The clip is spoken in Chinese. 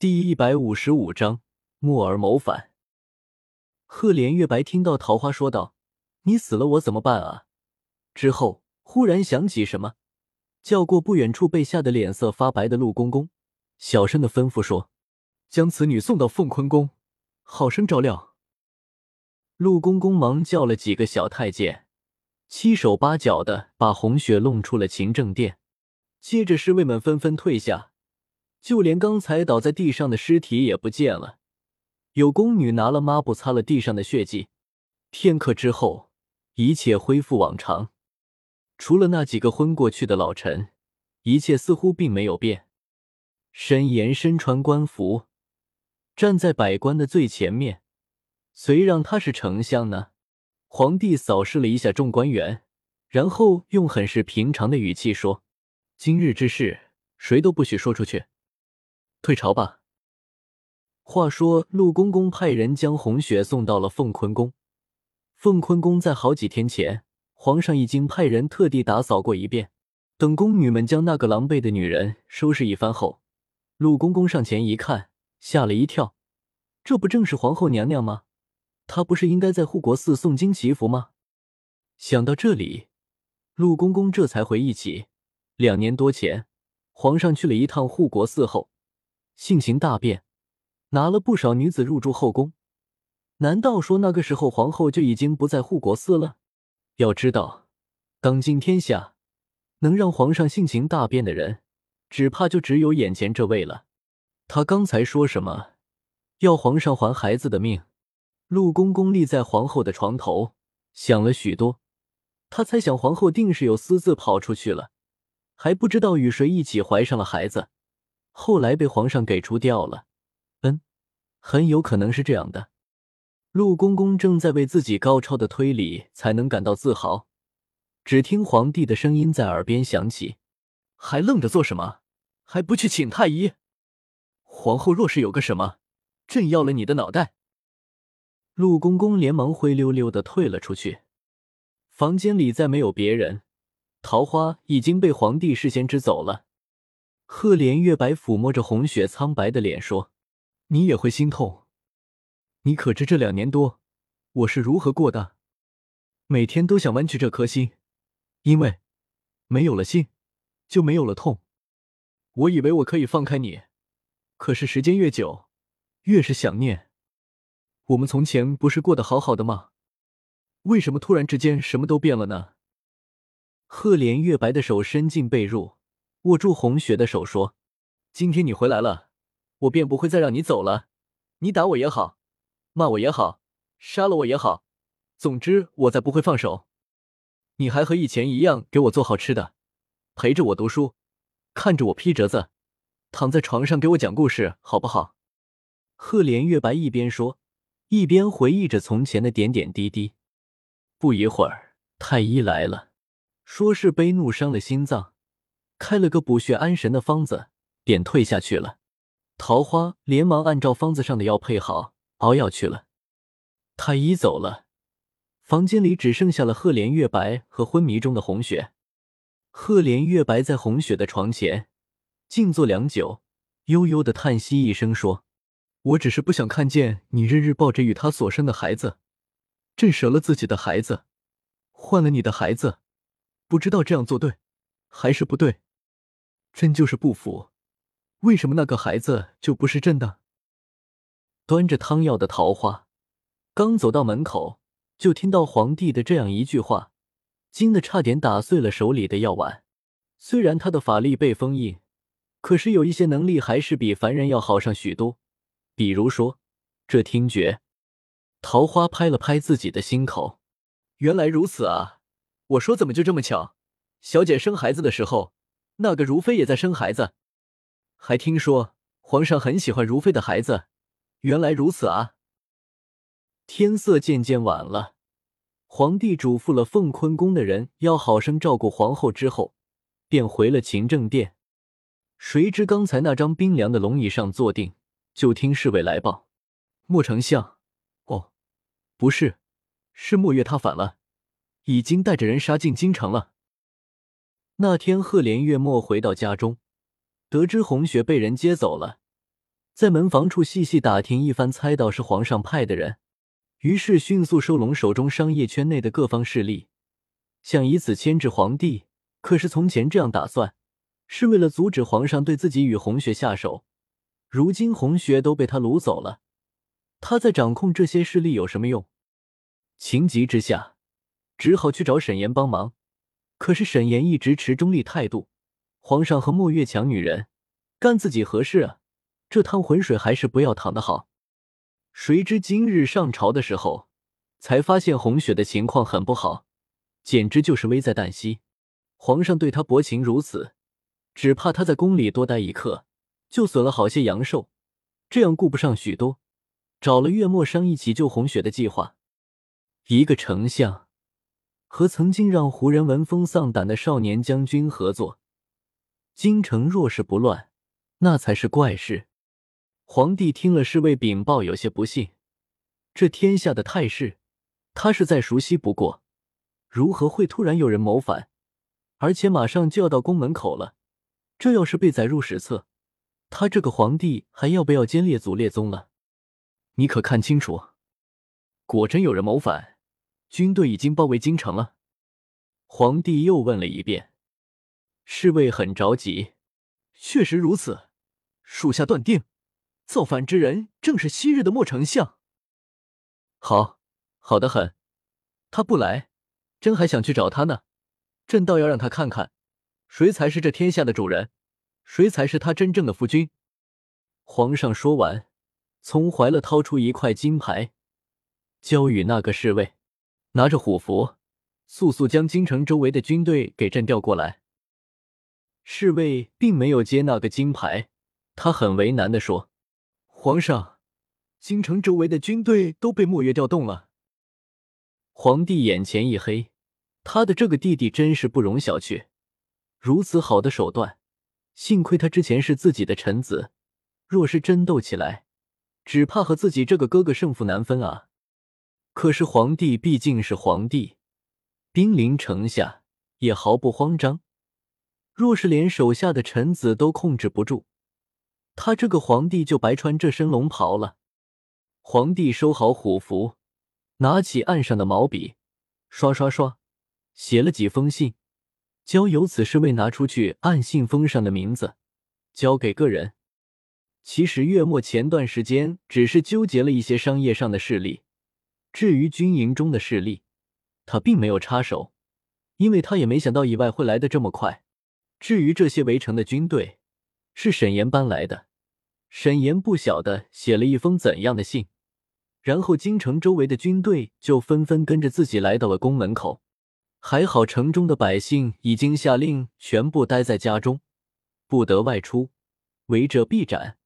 第一百五十五章木儿谋反。赫连月白听到桃花说道：“你死了，我怎么办啊？”之后忽然想起什么，叫过不远处被吓得脸色发白的陆公公，小声的吩咐说：“将此女送到凤坤宫，好生照料。”陆公公忙叫了几个小太监，七手八脚的把红雪弄出了勤政殿，接着侍卫们纷纷退下。就连刚才倒在地上的尸体也不见了，有宫女拿了抹布擦了地上的血迹。片刻之后，一切恢复往常，除了那几个昏过去的老臣，一切似乎并没有变。沈岩身穿官服，站在百官的最前面，谁让他是丞相呢。皇帝扫视了一下众官员，然后用很是平常的语气说：“今日之事，谁都不许说出去。”退朝吧。话说，陆公公派人将红雪送到了凤坤宫。凤坤宫在好几天前，皇上已经派人特地打扫过一遍。等宫女们将那个狼狈的女人收拾一番后，陆公公上前一看，吓了一跳：“这不正是皇后娘娘吗？她不是应该在护国寺诵经祈福吗？”想到这里，陆公公这才回忆起，两年多前，皇上去了一趟护国寺后。性情大变，拿了不少女子入住后宫。难道说那个时候皇后就已经不在护国寺了？要知道，当今天下能让皇上性情大变的人，只怕就只有眼前这位了。他刚才说什么？要皇上还孩子的命？陆公公立在皇后的床头，想了许多。他猜想皇后定是有私自跑出去了，还不知道与谁一起怀上了孩子。后来被皇上给除掉了，嗯，很有可能是这样的。陆公公正在为自己高超的推理才能感到自豪，只听皇帝的声音在耳边响起：“还愣着做什么？还不去请太医？皇后若是有个什么，朕要了你的脑袋！”陆公公连忙灰溜溜的退了出去。房间里再没有别人，桃花已经被皇帝事先支走了。赫连月白抚摸着红雪苍白的脸说：“你也会心痛。你可知这两年多，我是如何过的？每天都想弯曲这颗心，因为没有了心，就没有了痛。我以为我可以放开你，可是时间越久，越是想念。我们从前不是过得好好的吗？为什么突然之间什么都变了呢？”赫连月白的手伸进被褥。握住红雪的手说：“今天你回来了，我便不会再让你走了。你打我也好，骂我也好，杀了我也好，总之我再不会放手。你还和以前一样给我做好吃的，陪着我读书，看着我批折子，躺在床上给我讲故事，好不好？”赫连月白一边说，一边回忆着从前的点点滴滴。不一会儿，太医来了，说是悲怒伤了心脏。开了个补血安神的方子，便退下去了。桃花连忙按照方子上的药配好，熬药去了。太医走了，房间里只剩下了赫连月白和昏迷中的红雪。赫连月白在红雪的床前静坐良久，悠悠的叹息一声，说：“我只是不想看见你日日抱着与他所生的孩子，朕舍了自己的孩子，换了你的孩子，不知道这样做对还是不对。”朕就是不服，为什么那个孩子就不是朕的？端着汤药的桃花刚走到门口，就听到皇帝的这样一句话，惊得差点打碎了手里的药碗。虽然他的法力被封印，可是有一些能力还是比凡人要好上许多，比如说这听觉。桃花拍了拍自己的心口，原来如此啊！我说怎么就这么巧？小姐生孩子的时候。那个如妃也在生孩子，还听说皇上很喜欢如妃的孩子。原来如此啊！天色渐渐晚了，皇帝嘱咐了凤坤宫的人要好生照顾皇后之后，便回了勤政殿。谁知刚才那张冰凉的龙椅上坐定，就听侍卫来报：莫丞相，哦，不是，是莫月他反了，已经带着人杀进京城了。那天，赫连月末回到家中，得知红雪被人接走了，在门房处细细打听一番，猜到是皇上派的人，于是迅速收拢手中商业圈内的各方势力，想以此牵制皇帝。可是从前这样打算，是为了阻止皇上对自己与红雪下手。如今红雪都被他掳走了，他在掌控这些势力有什么用？情急之下，只好去找沈岩帮忙。可是沈岩一直持中立态度，皇上和莫月强女人，干自己何事啊？这趟浑水还是不要淌的好。谁知今日上朝的时候，才发现红雪的情况很不好，简直就是危在旦夕。皇上对他薄情如此，只怕他在宫里多待一刻，就损了好些阳寿，这样顾不上许多，找了月末商议起救红雪的计划。一个丞相和曾经让胡人闻风丧胆的少年将军合作，京城若是不乱，那才是怪事。皇帝听了侍卫禀报，有些不信，这天下的态势，他是再熟悉不过，如何会突然有人谋反？而且马上就要到宫门口了，这要是被载入史册，他这个皇帝还要不要兼列祖列宗了？你可看清楚，果真有人谋反，军队已经包围京城了。皇帝又问了一遍，侍卫很着急，确实如此，属下断定，造反之人正是昔日的莫丞相。好，好的很，他不来，朕还想去找他呢。朕倒要让他看看，谁才是这天下的主人，谁才是他真正的夫君。皇上说完，从怀了掏出一块金牌，交与那个侍卫，拿着虎符，速速将京城周围的军队给朕调过来。侍卫并没有接那个金牌，他很为难的说：“皇上，京城周围的军队都被墨月调动了。”皇帝眼前一黑。他的这个弟弟真是不容小觑，如此好的手段，幸亏他之前是自己的臣子，若是真斗起来，只怕和自己这个哥哥胜负难分啊！可是皇帝毕竟是皇帝，兵临城下也毫不慌张。若是连手下的臣子都控制不住，他这个皇帝就白穿这身龙袍了。皇帝收好虎符，拿起案上的毛笔，刷刷刷。写了几封信，交由此侍卫拿出去，按信封上的名字交给个人。其实月末前段时间只是纠结了一些商业上的事力，至于军营中的势力，他并没有插手，因为他也没想到意外会来的这么快。至于这些围城的军队，是沈岩搬来的。沈岩不晓得写了一封怎样的信，然后京城周围的军队就纷纷跟着自己来到了宫门口。还好，城中的百姓已经下令全部待在家中，不得外出，违者必斩。